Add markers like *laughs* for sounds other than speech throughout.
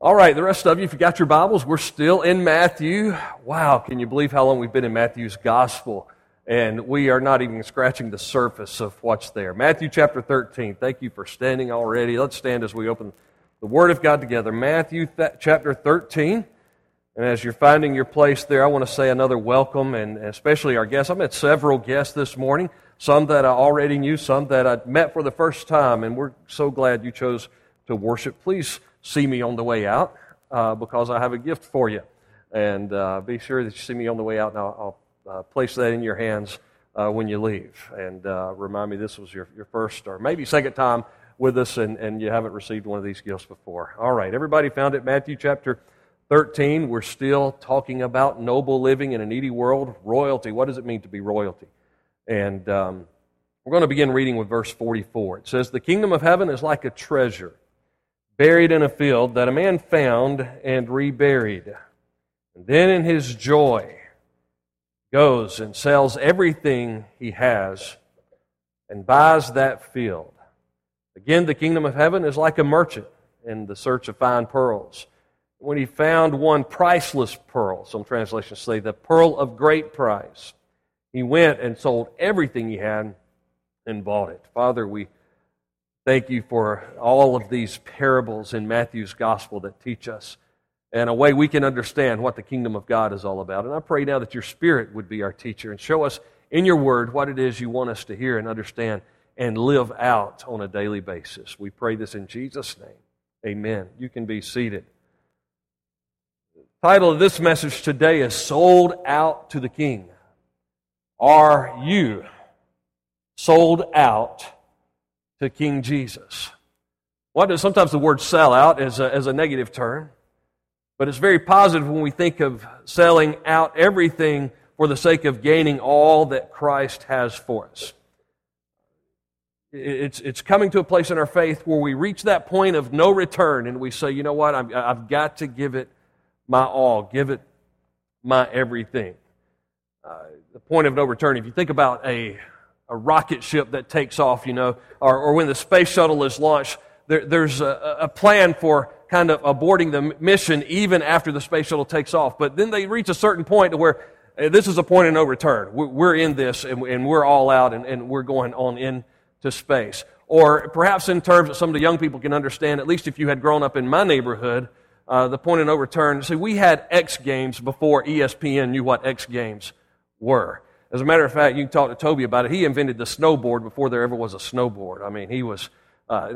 All right, the rest of you, if you got your Bibles, we're still in Matthew. Wow, can you believe how long we've been in Matthew's gospel? And we are not even scratching the surface of what's there. Matthew chapter 13. Thank you for standing already. Let's stand as we open the Word of God together. Matthew th- chapter 13. And as you're finding your place there, I want to say another welcome, and especially our guests. I met several guests this morning, some that I already knew, some that I met for the first time, and we're so glad you chose to worship. Please see me on the way out uh, because I have a gift for you. And uh, be sure that you see me on the way out, and I'll, I'll uh, place that in your hands uh, when you leave. And uh, remind me this was your, your first or maybe second time with us, and, and you haven't received one of these gifts before. All right, everybody found it? Matthew chapter 13. We're still talking about noble living in a needy world, royalty. What does it mean to be royalty? And um, we're going to begin reading with verse 44. It says, The kingdom of heaven is like a treasure buried in a field that a man found and reburied. And then in his joy, goes and sells everything he has and buys that field. Again, the kingdom of heaven is like a merchant in the search of fine pearls. When he found one priceless pearl, some translations say the pearl of great price, he went and sold everything he had and bought it. Father, we Thank you for all of these parables in Matthew's gospel that teach us and a way we can understand what the kingdom of God is all about. And I pray now that your spirit would be our teacher and show us in your word what it is you want us to hear and understand and live out on a daily basis. We pray this in Jesus' name. Amen. You can be seated. The title of this message today is Sold Out to the King. Are you sold out to King Jesus. What does sometimes the word sell out as a, as a negative term, but it's very positive when we think of selling out everything for the sake of gaining all that Christ has for us. It's, it's coming to a place in our faith where we reach that point of no return and we say, you know what, I've, I've got to give it my all, give it my everything. Uh, the point of no return, if you think about a, a rocket ship that takes off, you know, or, or when the space shuttle is launched, there, there's a, a, plan for kind of aborting the mission even after the space shuttle takes off. But then they reach a certain point to where uh, this is a point of no return. We're in this and, and we're all out and, and we're going on into space. Or perhaps in terms that some of the young people can understand, at least if you had grown up in my neighborhood, uh, the point of no return. See, we had X Games before ESPN knew what X Games were. As a matter of fact, you can talk to Toby about it. He invented the snowboard before there ever was a snowboard. I mean, he was, uh,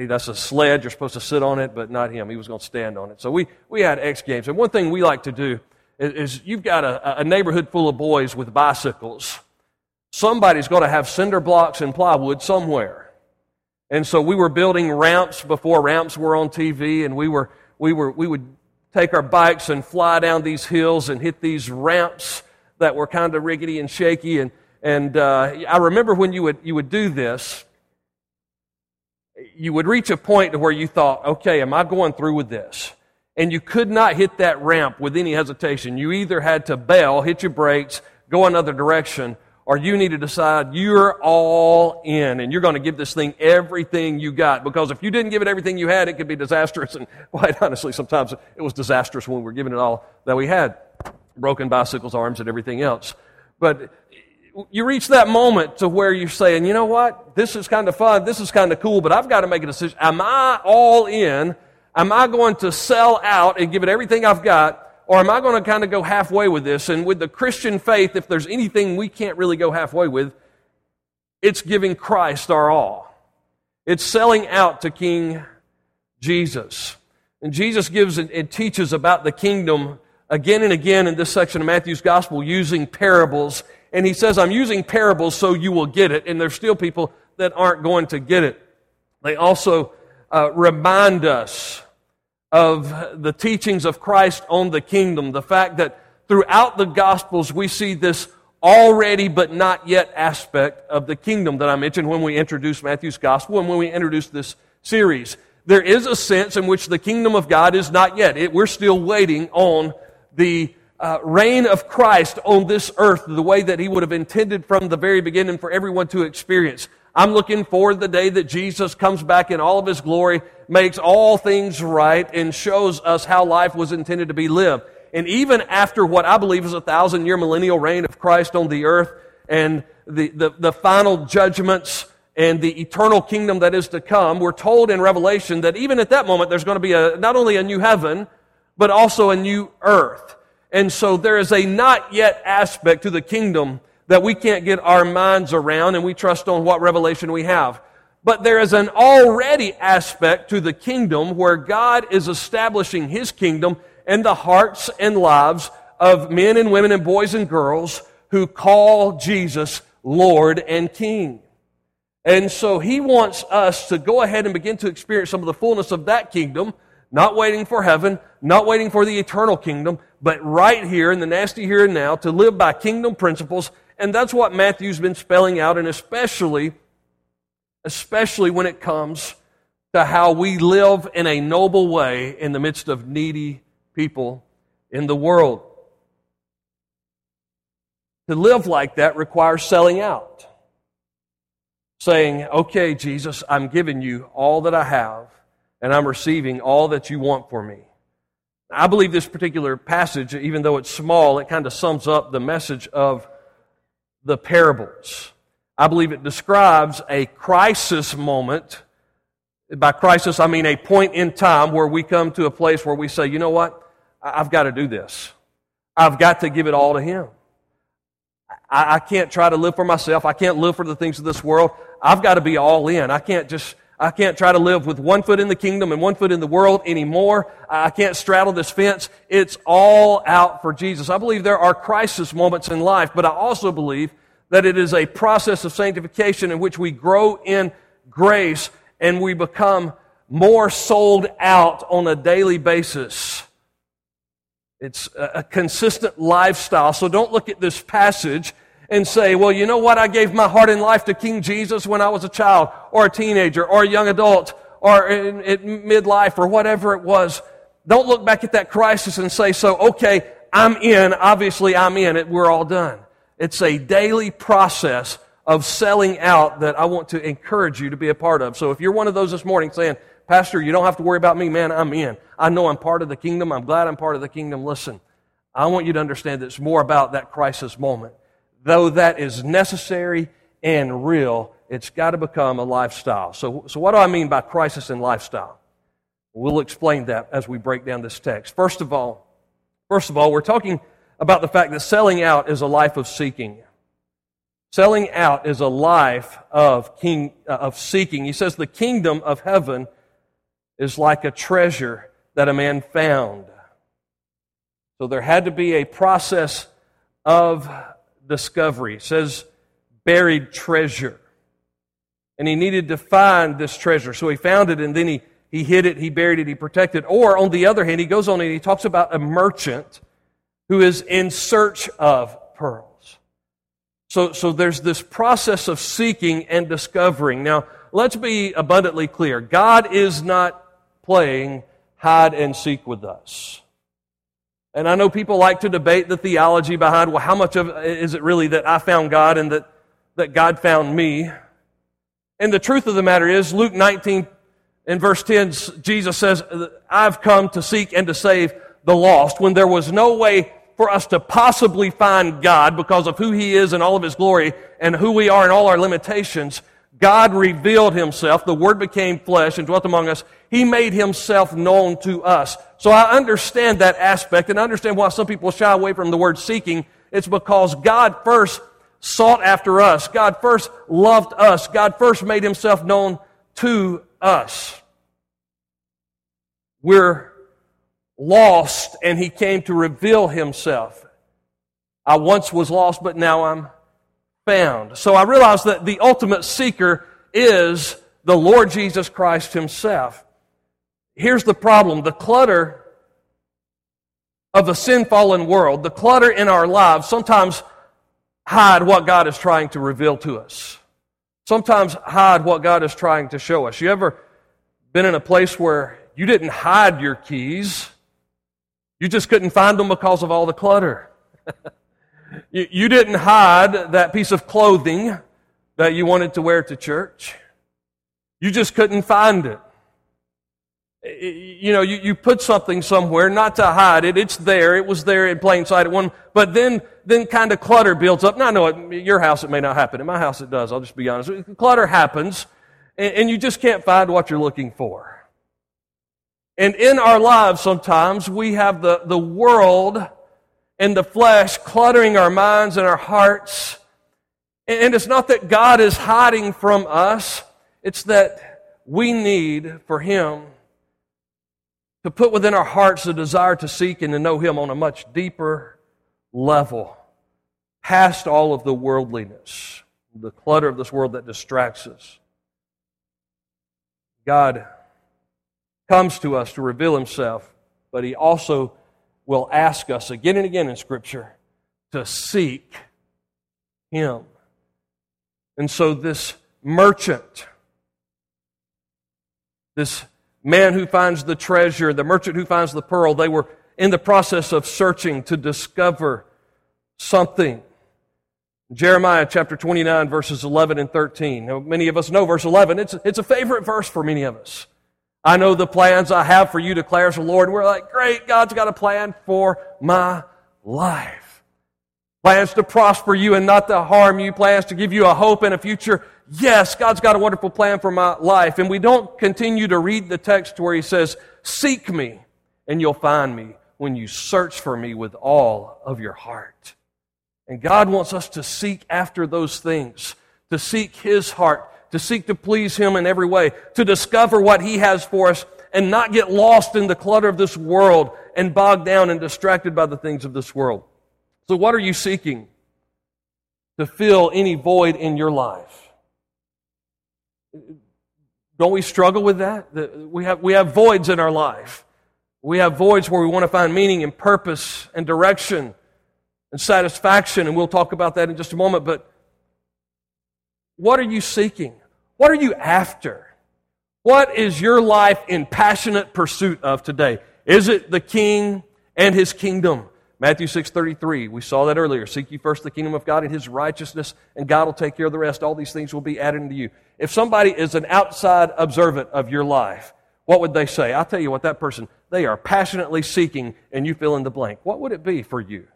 that's a sled. You're supposed to sit on it, but not him. He was going to stand on it. So we, we had X Games. And one thing we like to do is, is you've got a, a neighborhood full of boys with bicycles. Somebody's got to have cinder blocks and plywood somewhere. And so we were building ramps before ramps were on TV, and we, were, we, were, we would take our bikes and fly down these hills and hit these ramps that were kind of rickety and shaky. And, and uh, I remember when you would, you would do this, you would reach a point to where you thought, okay, am I going through with this? And you could not hit that ramp with any hesitation. You either had to bail, hit your brakes, go another direction, or you need to decide you're all in and you're going to give this thing everything you got. Because if you didn't give it everything you had, it could be disastrous. *laughs* And quite honestly, sometimes it was disastrous when we were giving it all that we had broken bicycles, arms, and everything else. But you reach that moment to where you're saying, you know what? This is kind of fun. This is kind of cool, but I've got to make a decision. Am I all in? Am I going to sell out and give it everything I've got? Or am I going to kind of go halfway with this? And with the Christian faith, if there's anything we can't really go halfway with, it's giving Christ our all. It's selling out to King Jesus. And Jesus gives and teaches about the kingdom again and again in this section of Matthew's gospel using parables. And he says, I'm using parables so you will get it. And there's still people that aren't going to get it. They also uh, remind us of the teachings of Christ on the kingdom, the fact that throughout the gospels we see this already but not yet aspect of the kingdom that I mentioned when we introduced Matthew's gospel and when we introduced this series. There is a sense in which the kingdom of God is not yet. It, we're still waiting on the uh, reign of Christ on this earth the way that he would have intended from the very beginning for everyone to experience. I'm looking forward to the day that Jesus comes back in all of his glory, makes all things right, and shows us how life was intended to be lived. And even after what I believe is a thousand year millennial reign of Christ on the earth and the, the, the final judgments and the eternal kingdom that is to come, we're told in Revelation that even at that moment there's going to be a, not only a new heaven, but also a new earth. And so there is a not yet aspect to the kingdom that we can't get our minds around and we trust on what revelation we have. But there is an already aspect to the kingdom where God is establishing his kingdom in the hearts and lives of men and women and boys and girls who call Jesus Lord and King. And so he wants us to go ahead and begin to experience some of the fullness of that kingdom, not waiting for heaven, not waiting for the eternal kingdom, but right here in the nasty here and now to live by kingdom principles. And that's what Matthew's been spelling out, and especially, especially when it comes to how we live in a noble way in the midst of needy people in the world. To live like that requires selling out. Saying, okay, Jesus, I'm giving you all that I have, and I'm receiving all that you want for me. I believe this particular passage, even though it's small, it kind of sums up the message of the parables. I believe it describes a crisis moment. By crisis, I mean a point in time where we come to a place where we say, you know what? I've got to do this. I've got to give it all to Him. I, can't try to live for myself. I can't live for the things of this world. I've got to be all in. I can't just I can't try to live with one foot in the kingdom and one foot in the world anymore. I can't straddle this fence. It's all out for Jesus. I believe there are crisis moments in life, but I also believe that it is a process of sanctification in which we grow in grace and we become more sold out on a daily basis. It's a consistent lifestyle. So don't look at this passage and say, well, you know what? I gave my heart and life to King Jesus when I was a child or a teenager or a young adult or in, in midlife or whatever it was. Don't look back at that crisis and say, so, okay, I'm in. Obviously, I'm in it. We're all done. It's a daily process of selling out that I want to encourage you to be a part of. So if you're one of those this morning saying, Pastor, you don't have to worry about me, man, I'm in. I know I'm part of the kingdom. I'm glad I'm part of the kingdom. Listen, I want you to understand that it's more about that crisis moment though that is necessary and real, it's got to become a lifestyle. So, so what do I mean by crisis and lifestyle? We'll explain that as we break down this text. First of all, first of all, we're talking about the fact that selling out is a life of seeking. Selling out is a life of king uh, of seeking. He says the kingdom of heaven is like a treasure that a man found. So there had to be a process of discovery. It says buried treasure. And he needed to find this treasure. So he found it and then he, he hid it, he buried it, he protected it. Or on the other hand, he goes on and he talks about a merchant who is in search of pearls. So, so there's this process of seeking and discovering. Now, let's be abundantly clear. God is not playing hide and seek with us. And I know people like to debate the theology behind, well, how much of is it really that I found God and that, that God found me? And the truth of the matter is, Luke 19 in verse 10, Jesus says, I've come to seek and to save the lost when there was no way for us to possibly find God because of who He is and all of His glory and who we are and all our limitations. God revealed Himself. The Word became flesh and dwelt among us. He made Himself known to us. So I understand that aspect and understand why some people shy away from the word seeking. It's because God first sought after us. God first loved us. God first made himself known to us. We're lost and he came to reveal himself. I once was lost, but now I'm found. So I realize that the ultimate seeker is the Lord Jesus Christ himself. Here's the problem the clutter of a sin fallen world, the clutter in our lives sometimes hide what God is trying to reveal to us. Sometimes hide what God is trying to show us. You ever been in a place where you didn't hide your keys? You just couldn't find them because of all the clutter. *laughs* you, you didn't hide that piece of clothing that you wanted to wear to church. You just couldn't find it. You know, you, you put something somewhere, not to hide it. It's there. It was there in plain sight at one, but then, then kind of clutter builds up. Now, I know at your house it may not happen. In my house it does. I'll just be honest. Clutter happens, and, and you just can't find what you're looking for. And in our lives, sometimes we have the, the world and the flesh cluttering our minds and our hearts. And it's not that God is hiding from us, it's that we need for Him to put within our hearts the desire to seek and to know Him on a much deeper level, past all of the worldliness, the clutter of this world that distracts us. God comes to us to reveal himself, but he also will ask us again and again in Scripture to seek him. And so, this merchant, this man who finds the treasure, the merchant who finds the pearl, they were in the process of searching to discover something. Jeremiah chapter 29, verses 11 and 13. Now, many of us know verse 11. It's, it's a favorite verse for many of us. I know the plans I have for you, declares the Lord. We're like, great, God's got a plan for my life. Plans to prosper you and not to harm you. Plans to give you a hope and a future. Yes, God's got a wonderful plan for my life. And we don't continue to read the text where He says, Seek me and you'll find me when you search for me with all of your heart. And God wants us to seek after those things, to seek His heart, to seek to please Him in every way, to discover what He has for us, and not get lost in the clutter of this world and bogged down and distracted by the things of this world. So, what are you seeking to fill any void in your life? Don't we struggle with that? We have, we have voids in our life. We have voids where we want to find meaning and purpose and direction and satisfaction, and we'll talk about that in just a moment. But what are you seeking? What are you after? What is your life in passionate pursuit of today? Is it the king and his kingdom? Matthew 6:33. We saw that earlier. Seek ye first the kingdom of God and his righteousness, and God will take care of the rest. All these things will be added unto you. If somebody is an outside observant of your life, what would they say? I'll tell you what that person, they are passionately seeking and you fill in the blank. What would it be for you?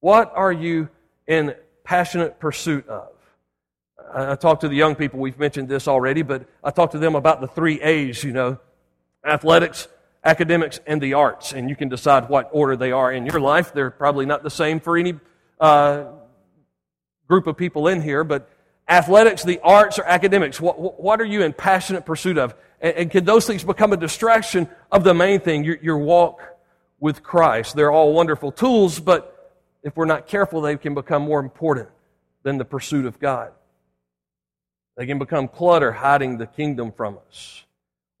What are you in passionate pursuit of? I talk to the young people, we've mentioned this already, but I talk to them about the three A's, you know athletics, academics, and the arts. And you can decide what order they are in your life. They're probably not the same for any uh, group of people in here, but athletics, the arts, or academics, what, what are you in passionate pursuit of? And, and can those things become a distraction of the main thing, your, your walk with Christ? They're all wonderful tools, but if we're not careful, they can become more important than the pursuit of God. They can become clutter, hiding the kingdom from us.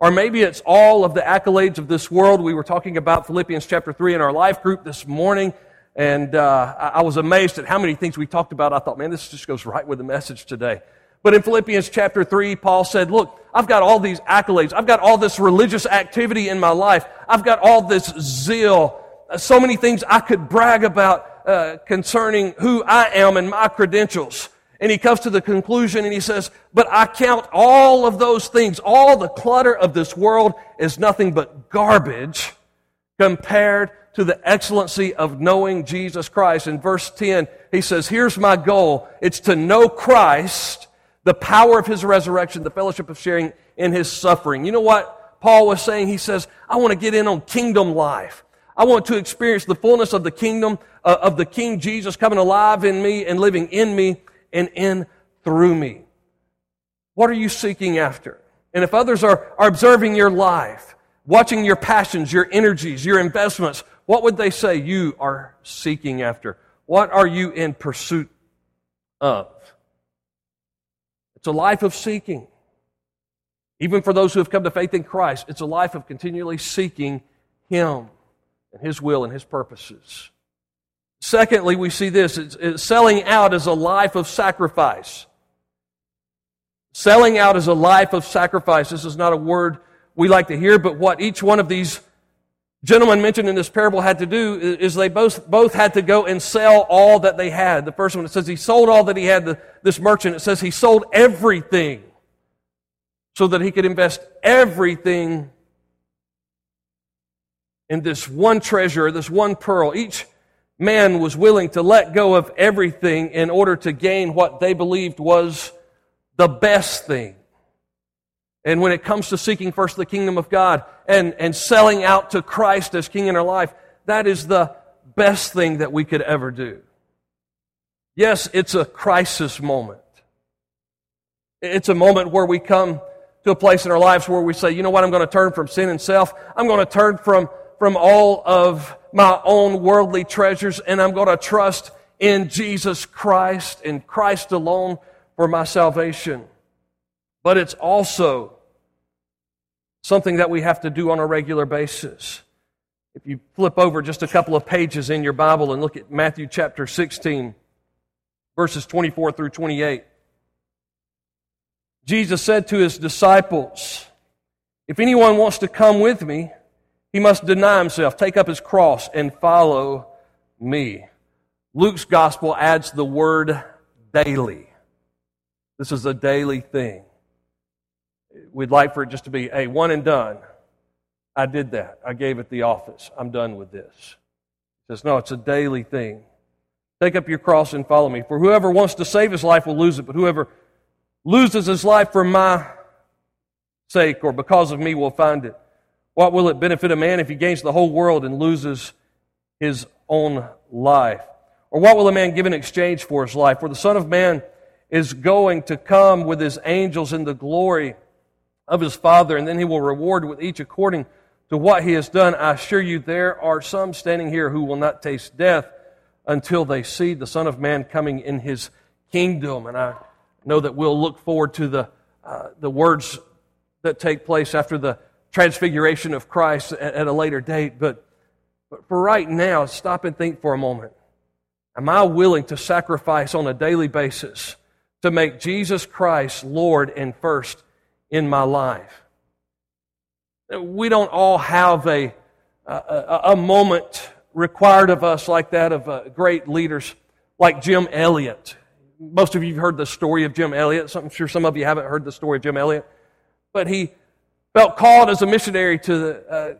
Or maybe it's all of the accolades of this world. We were talking about Philippians chapter 3 in our life group this morning, and uh, I was amazed at how many things we talked about. I thought, man, this just goes right with the message today. But in Philippians chapter 3, Paul said, Look, I've got all these accolades. I've got all this religious activity in my life. I've got all this zeal. So many things I could brag about uh, concerning who I am and my credentials. And he comes to the conclusion and he says, But I count all of those things, all the clutter of this world is nothing but garbage compared to the excellency of knowing Jesus Christ. In verse 10, he says, Here's my goal. It's to know Christ, the power of his resurrection, the fellowship of sharing in his suffering. You know what Paul was saying? He says, I want to get in on kingdom life. I want to experience the fullness of the kingdom uh, of the King Jesus coming alive in me and living in me and in through me. What are you seeking after? And if others are, are observing your life, watching your passions, your energies, your investments, what would they say you are seeking after? What are you in pursuit of? It's a life of seeking. Even for those who have come to faith in Christ, it's a life of continually seeking Him and His will and His purposes. Secondly, we see this it's, it's selling out as a life of sacrifice. Selling out as a life of sacrifice. This is not a word we like to hear, but what each one of these gentlemen mentioned in this parable had to do is they both, both had to go and sell all that they had. The first one, it says he sold all that he had, the, this merchant, it says he sold everything so that he could invest everything in this one treasure, this one pearl. Each man was willing to let go of everything in order to gain what they believed was the best thing. And when it comes to seeking first the kingdom of God and, and selling out to Christ as King in our life, that is the best thing that we could ever do. Yes, it's a crisis moment. It's a moment where we come to a place in our lives where we say, you know what, I'm going to turn from sin and self. I'm going to turn from, from all of my own worldly treasures and I'm going to trust in Jesus Christ and Christ alone for my salvation. But it's also something that we have to do on a regular basis. If you flip over just a couple of pages in your Bible and look at Matthew chapter 16, verses 24 through 28. Jesus said to his disciples, If anyone wants to come with me, he must deny himself, take up his cross, and follow me. Luke's gospel adds the word daily. This is a daily thing. We'd like for it just to be, a one and done. I did that. I gave it the office. I'm done with this. He says, no, it's a daily thing. Take up your cross and follow me. For whoever wants to save his life will lose it, but whoever loses his life for my sake or because of me will find it. What will it benefit a man if he gains the whole world and loses his own life? Or what will a man give in exchange for his life? For the Son of Man is going to come with his angels in the glory of his Father, and then he will reward with each according to what he has done. I assure you, there are some standing here who will not taste death until they see the Son of Man coming in his kingdom. And I know that we'll look forward to the, uh, the words that take place after the transfiguration of Christ at, at a later date. But, but for right now, stop and think for a moment. Am I willing to sacrifice on a daily basis to make Jesus Christ Lord and first in my life? We don't all have a, a, a moment required of us like that of uh, great leaders like Jim Elliot. Most of you have heard the story of Jim Elliot. I'm sure some of you haven't heard the story of Jim Elliot. But he felt called as a missionary to the uh,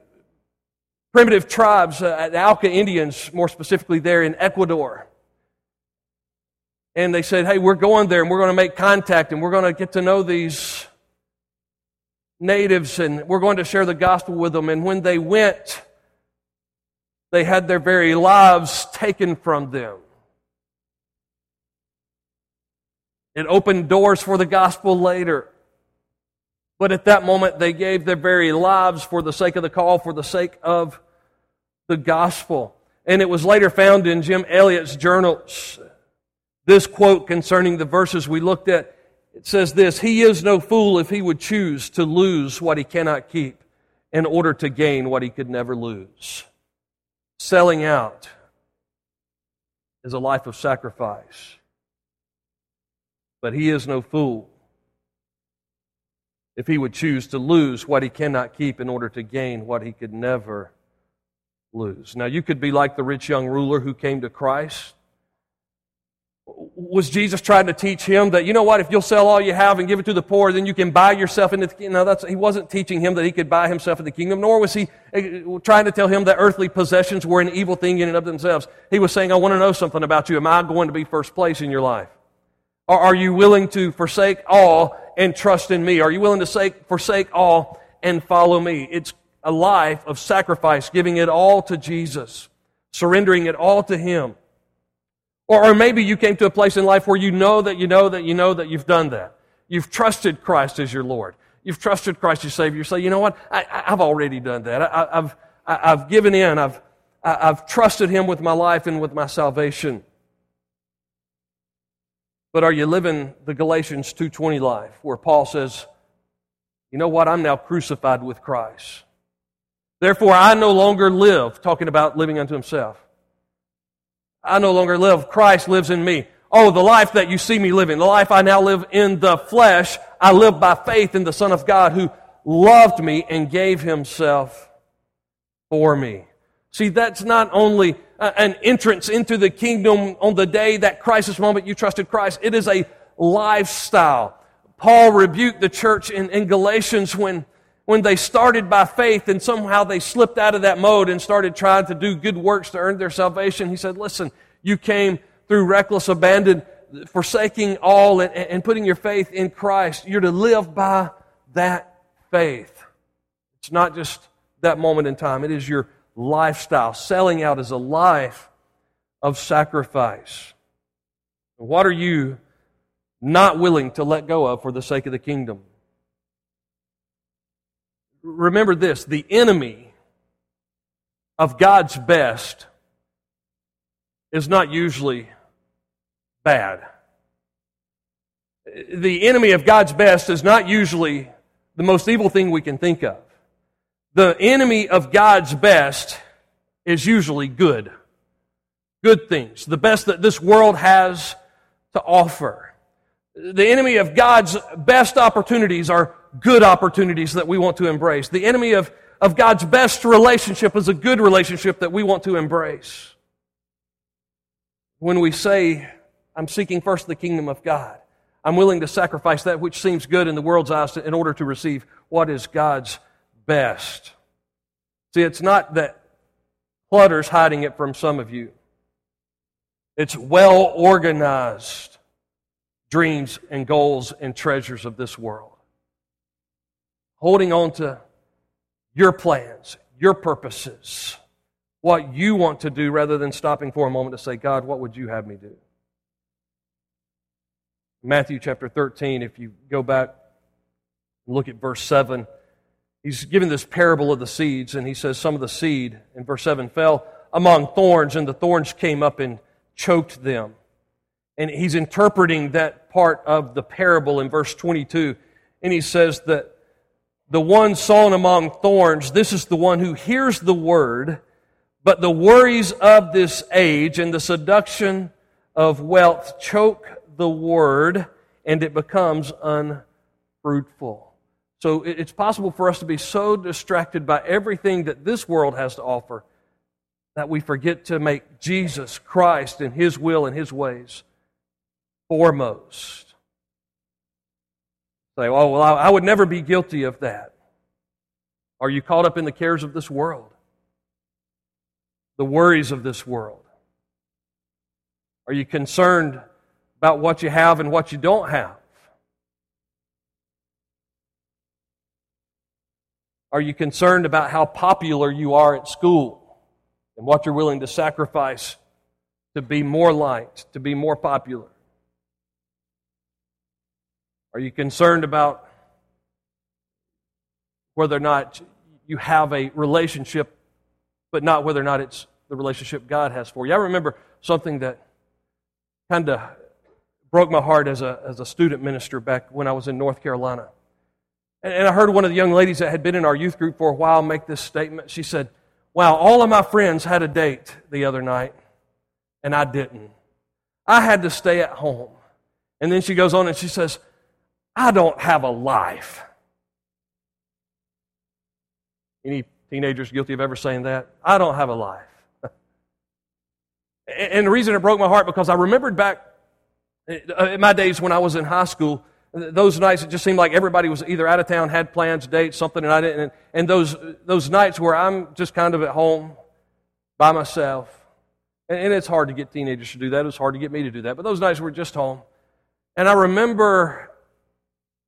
primitive tribes, uh, the Auca Indians, more specifically there in Ecuador. And they said, hey, we're going there and we're going to make contact and we're going to get to know these natives and we're going to share the gospel with them. And when they went, they had their very lives taken from them. It opened doors for the gospel later. But at that moment, they gave their very lives for the sake of the call, for the sake of the gospel. And it was later found in Jim Elliot's journals. This quote concerning the verses we looked at, it says this, He is no fool if he would choose to lose what he cannot keep in order to gain what he could never lose. Selling out is a life of sacrifice. But he is no fool if he would choose to lose what he cannot keep in order to gain what he could never lose. Now, you could be like the rich young ruler who came to Christ. Was Jesus trying to teach him that, you know what, if you'll sell all you have and give it to the poor, then you can buy yourself into the kingdom? No, that's, he wasn't teaching him that he could buy himself in the kingdom, nor was he eh, trying to tell him that earthly possessions were an evil thing in and of themselves. He was saying, I want to know something about you. Am I going to be first place in your life? Or are you willing to forsake all and trust in me? Are you willing to forsake all and follow me? It's a life of sacrifice, giving it all to Jesus, surrendering it all to Him. Or, or maybe you came to a place in life where you know that you know that you know that you've done that. You've trusted Christ as your Lord. You've trusted Christ as your Savior. You say, you know what? I, have already done that. I, have I've given in. I've, I've trusted Him with my life and with my salvation. But are you living the Galatians 2:20 life where Paul says, "You know what? I'm now crucified with Christ. Therefore I no longer live, talking about living unto himself. I no longer live, Christ lives in me. Oh, the life that you see me living, the life I now live in the flesh, I live by faith in the Son of God who loved me and gave himself for me. See, that's not only uh, an entrance into the kingdom on the day, that crisis moment you trusted Christ. It is a lifestyle. Paul rebuked the church in, in Galatians when, when they started by faith and somehow they slipped out of that mode and started trying to do good works to earn their salvation. He said, listen, you came through reckless abandon, forsaking all and, and putting your faith in Christ. You're to live by that faith. It's not just that moment in time. It is your lifestyle. Selling out is a life of sacrifice. What are you not willing to let go of for the sake of the kingdom? Remember this the enemy of God's best is not usually bad. The enemy of God's best is not usually the most evil thing we can think of the enemy of God's best is usually good. Good things. The best that this world has to offer. The enemy of God's best opportunities are good opportunities that we want to embrace. The enemy of, of God's best relationship is a good relationship that we want to embrace. When we say, I'm seeking first the kingdom of God, I'm willing to sacrifice that which seems good in the world's eyes in order to receive what is God's best. See, it's not that clutter's hiding it from some of you. It's well organized dreams and goals and treasures of this world. Holding on to your plans, your purposes, what you want to do rather than stopping for a moment to say, God, what would you have me do? Matthew chapter 13, if you go back and look at verse 7, he's given this parable of the seeds, and he says some of the seed in verse 7 fell among thorns, and the thorns came up and choked them. And he's interpreting that part of the parable in verse 22, and he says that the one sown among thorns, this is the one who hears the word, but the worries of this age and the seduction of wealth choke the word, and it becomes unfruitful. So it's possible for us to be so distracted by everything that this world has to offer that we forget to make Jesus Christ and His will and His ways foremost. Say, oh, well, I would never be guilty of that. Are you caught up in the cares of this world? The worries of this world? Are you concerned about what you have and what you don't have? Are you concerned about how popular you are at school and what you're willing to sacrifice to be more liked, to be more popular? Are you concerned about whether or not you have a relationship, but not whether or not it's the relationship God has for you? I remember something that kind of broke my heart as a, as a student minister back when I was in North Carolina. And I heard one of the young ladies that had been in our youth group for a while make this statement. She said, Wow, all of my friends had a date the other night, and I didn't. I had to stay at home. And then she goes on and she says, I don't have a life. Any teenagers guilty of ever saying that? I don't have a life. *laughs* and the reason it broke my heart because I remembered back uh, in my days when I was in high school, those nights it just seemed like everybody was either out of town, had plans, dates, something, and I didn't. And those those nights where I'm just kind of at home by myself, and, and it's hard to get teenagers to do that. It was hard to get me to do that. But those nights were just home, and I remember,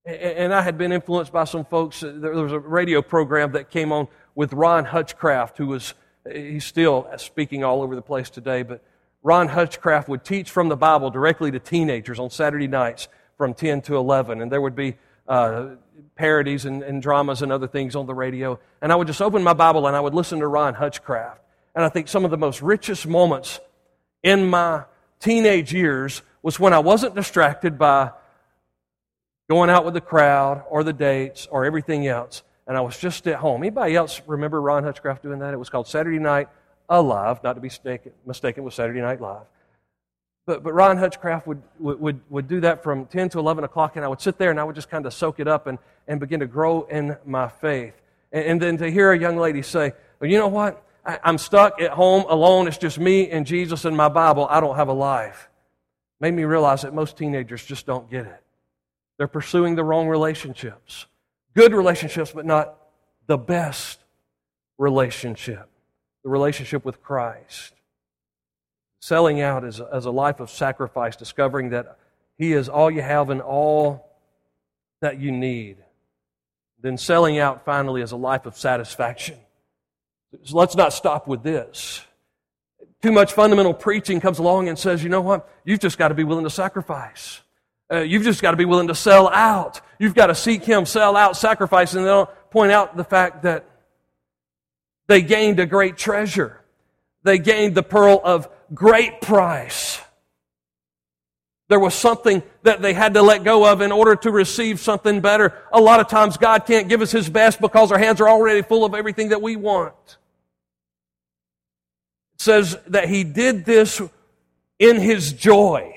and I had been influenced by some folks. Uh, there was a radio program that came on with Ron Hutchcraft, who was he's still speaking all over the place today, but. Ron Hutchcraft would teach from the Bible directly to teenagers on Saturday nights from 10 to 11, and there would be uh, parodies and, and, dramas and other things on the radio. And I would just open my Bible and I would listen to Ron Hutchcraft. And I think some of the most richest moments in my teenage years was when I wasn't distracted by going out with the crowd or the dates or everything else. And I was just at home. Anybody else remember Ron Hutchcraft doing that? It was called Saturday Night Alive, not to be mistaken, mistaken with Saturday Night Live. But, but Ron Hutchcraft would, would, would do that from 10 to 11 o'clock, and I would sit there and I would just kind of soak it up and, and begin to grow in my faith. And, and then to hear a young lady say, well, you know what? I, I'm stuck at home alone. It's just me and Jesus and my Bible. I don't have a life. Made me realize that most teenagers just don't get it. They're pursuing the wrong relationships. Good relationships, but not the best relationship. The relationship with Christ. Selling out as as a life of sacrifice, discovering that He is all you have and all that you need. Then selling out finally as a life of satisfaction. So let's not stop with this. Too much fundamental preaching comes along and says, you know what? You've just got to be willing to sacrifice. Uh, you've just got to be willing to sell out. You've got to seek Him, sell out, sacrifice, and they'll point out the fact that they gained a great treasure. They gained the pearl of great price. There was something that they had to let go of in order to receive something better. A lot of times God can't give us His best because our hands are already full of everything that we want. It says that He did this in His joy.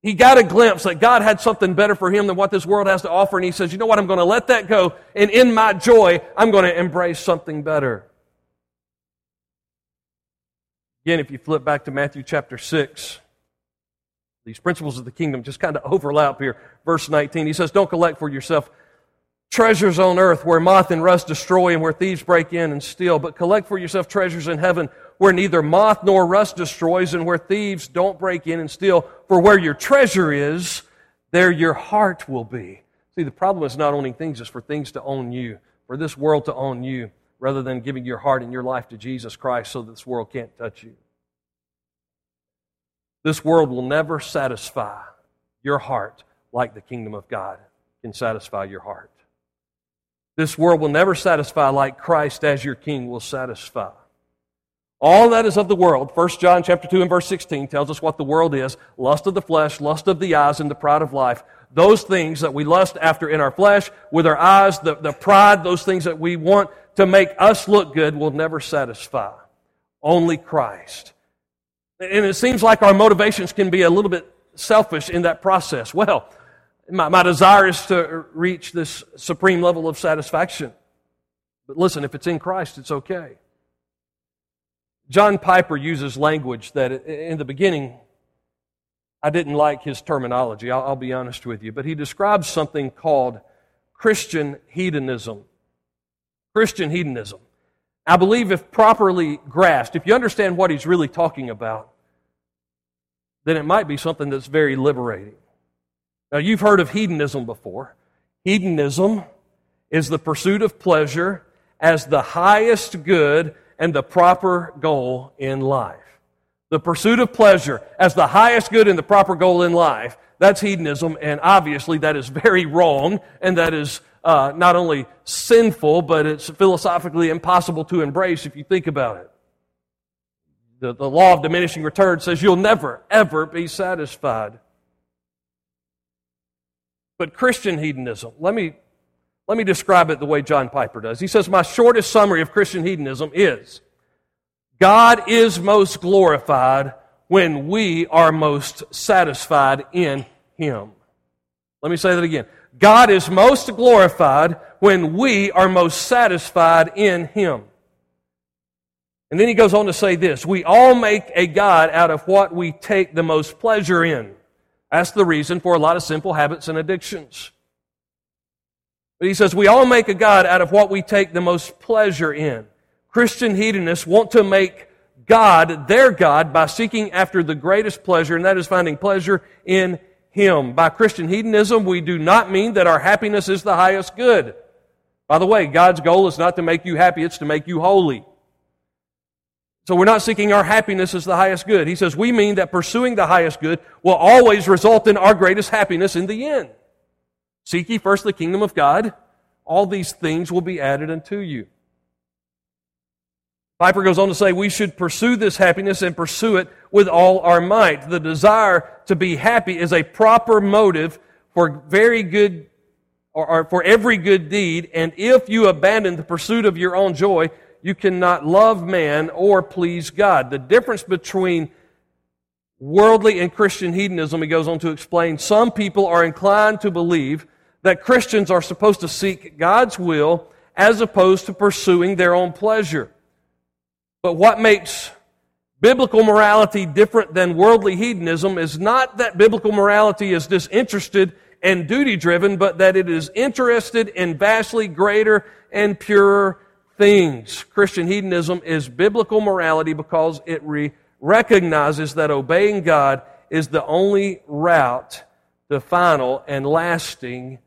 He got a glimpse that God had something better for him than what this world has to offer, and he says, You know what? I'm going to let that go, and in my joy, I'm going to embrace something better. Again, if you flip back to Matthew chapter 6, these principles of the kingdom just kind of overlap here. Verse 19, he says, Don't collect for yourself treasures on earth where moth and rust destroy and where thieves break in and steal, but collect for yourself treasures in heaven where neither moth nor rust destroys and where thieves don't break in and steal. For where your treasure is, there your heart will be. See, the problem is not owning things, it's for things to own you, for this world to own you rather than giving your heart and your life to Jesus Christ so this world can't touch you. This world will never satisfy your heart like the kingdom of God can satisfy your heart. This world will never satisfy like Christ as your king will satisfy. All that is of the world, 1 John chapter 2 and verse 16 tells us what the world is. Lust of the flesh, lust of the eyes, and the pride of life. Those things that we lust after in our flesh, with our eyes, the, the pride, those things that we want to make us look good will never satisfy. Only Christ. And it seems like our motivations can be a little bit selfish in that process. Well, my, my desire is to reach this supreme level of satisfaction. But listen, if it's in Christ, it's okay. John Piper uses language that in the beginning I didn't like his terminology, I'll, I'll, be honest with you, but he describes something called Christian hedonism. Christian hedonism. I believe if properly grasped, if you understand what he's really talking about, then it might be something that's very liberating. Now, you've heard of hedonism before. Hedonism is the pursuit of pleasure as the highest good and the proper goal in life. The pursuit of pleasure as the highest good and the proper goal in life, that's hedonism, and obviously that is very wrong, and that is uh, not only sinful, but it's philosophically impossible to embrace if you think about it. The, the law of diminishing return says you'll never, ever be satisfied. But Christian hedonism, let me let me describe it the way John Piper does. He says, My shortest summary of Christian hedonism is God is most glorified when we are most satisfied in Him. Let me say that again. God is most glorified when we are most satisfied in Him. And then he goes on to say this We all make a God out of what we take the most pleasure in. That's the reason for a lot of simple habits and addictions. But he says, we all make a God out of what we take the most pleasure in. Christian hedonists want to make God their God by seeking after the greatest pleasure, and that is finding pleasure in Him. By Christian hedonism, we do not mean that our happiness is the highest good. By the way, God's goal is not to make you happy, it's to make you holy. So we're not seeking our happiness as the highest good. He says we mean that pursuing the highest good will always result in our greatest happiness in the end. Seek ye first the kingdom of God. All these things will be added unto you. Piper goes on to say we should pursue this happiness and pursue it with all our might. The desire to be happy is a proper motive for very good or, or, for every good deed. And if you abandon the pursuit of your own joy, you cannot love man or please God. The difference between worldly and Christian hedonism, he goes on to explain, some people are inclined to believe that Christians are supposed to seek God's will as opposed to pursuing their own pleasure. But what makes biblical morality different than worldly hedonism is not that biblical morality is disinterested and duty driven, but that it is interested in vastly greater and purer things. Christian hedonism is biblical morality because it re- recognizes that obeying God is the only route to final and lasting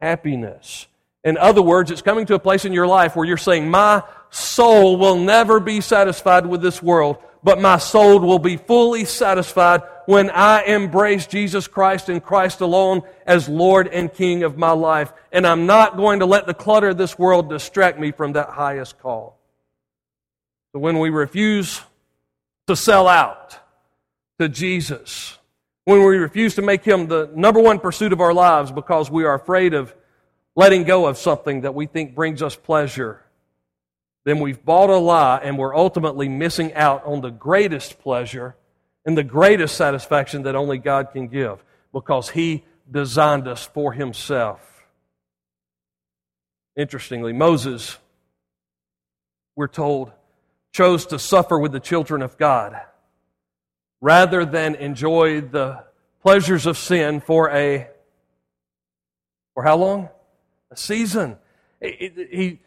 happiness. In other words, it's coming to a place in your life where you're saying, My soul will never be satisfied with this world, but my soul will be fully satisfied when I embrace Jesus Christ and Christ alone as Lord and King of my life. And I'm not going to let the clutter of this world distract me from that highest call. So when we refuse to sell out to Jesus, when we refuse to make Him the number one pursuit of our lives because we are afraid of letting go of something that we think brings us pleasure, then we've bought a lie and we're ultimately missing out on the greatest pleasure and the greatest satisfaction that only God can give because He designed us for Himself. Interestingly, Moses, we're told, chose to suffer with the children of God rather than enjoy the pleasures of sin for a for how long? A season. He, he,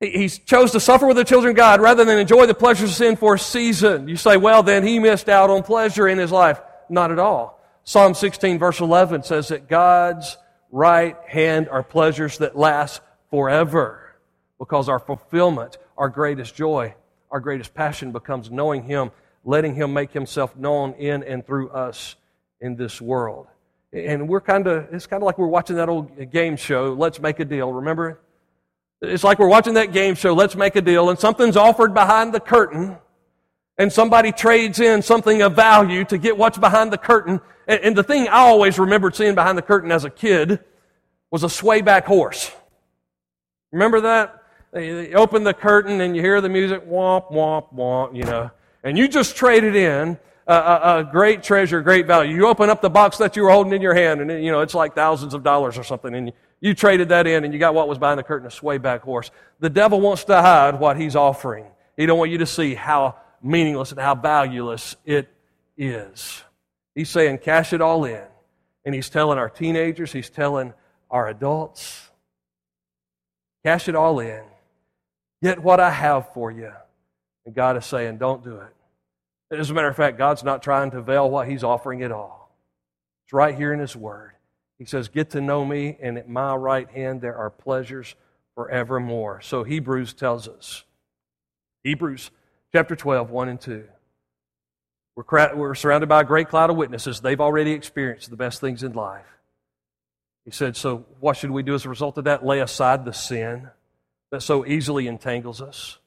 he chose to suffer with the children of God rather than enjoy the pleasures of sin for a season. You say, well, then he missed out on pleasure in his life. Not at all. Psalm 16, verse 11 says that God's right hand are pleasures that last forever because our fulfillment, our greatest joy, our greatest passion becomes knowing Him, letting Him make Himself known in and through us in this world. And we're kind of, it's kind of like we're watching that old game show, Let's Make a Deal. Remember? It's like we're watching that game show, Let's Make a Deal, and something's offered behind the curtain, and somebody trades in something of value to get what's behind the curtain. And, the thing I always remembered seeing behind the curtain as a kid was a swayback horse. Remember that? They open the curtain and you hear the music, womp, womp, womp, you know. And you just traded in a, a, a, great treasure, great value. You open up the box that you were holding in your hand and, you know, it's like thousands of dollars or something. And you, you traded that in and you got what was behind the curtain, a swayback horse. The devil wants to hide what he's offering. He don't want you to see how meaningless and how valueless it is. He's saying, cash it all in. And he's telling our teenagers, he's telling our adults, cash it all in. Get what I have for you. And God is saying, don't do it. As a matter of fact, God's not trying to veil what He's offering at all. It's right here in His Word. He says, Get to know me, and at my right hand there are pleasures forevermore. So Hebrews tells us. Hebrews chapter 12, 1 and 2. We're, we're surrounded by a great cloud of witnesses. They've already experienced the best things in life. He said, So what should we do as a result of that? Lay aside the sin that so easily entangles us.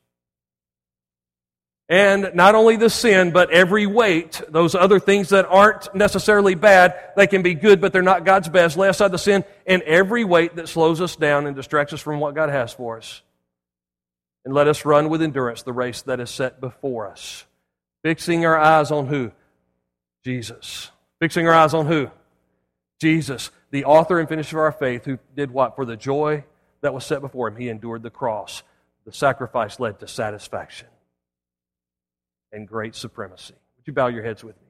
And not only the sin, but every weight, those other things that aren't necessarily bad, they can be good, but they're not God's best. Lay aside the sin and every weight that slows us down and distracts us from what God has for us. And let us run with endurance the race that is set before us. Fixing our eyes on who? Jesus. Fixing our eyes on who? Jesus, the author and finisher of our faith, who did what? For the joy that was set before him, he endured the cross. The sacrifice led to satisfaction and great supremacy. Would you bow your heads with me?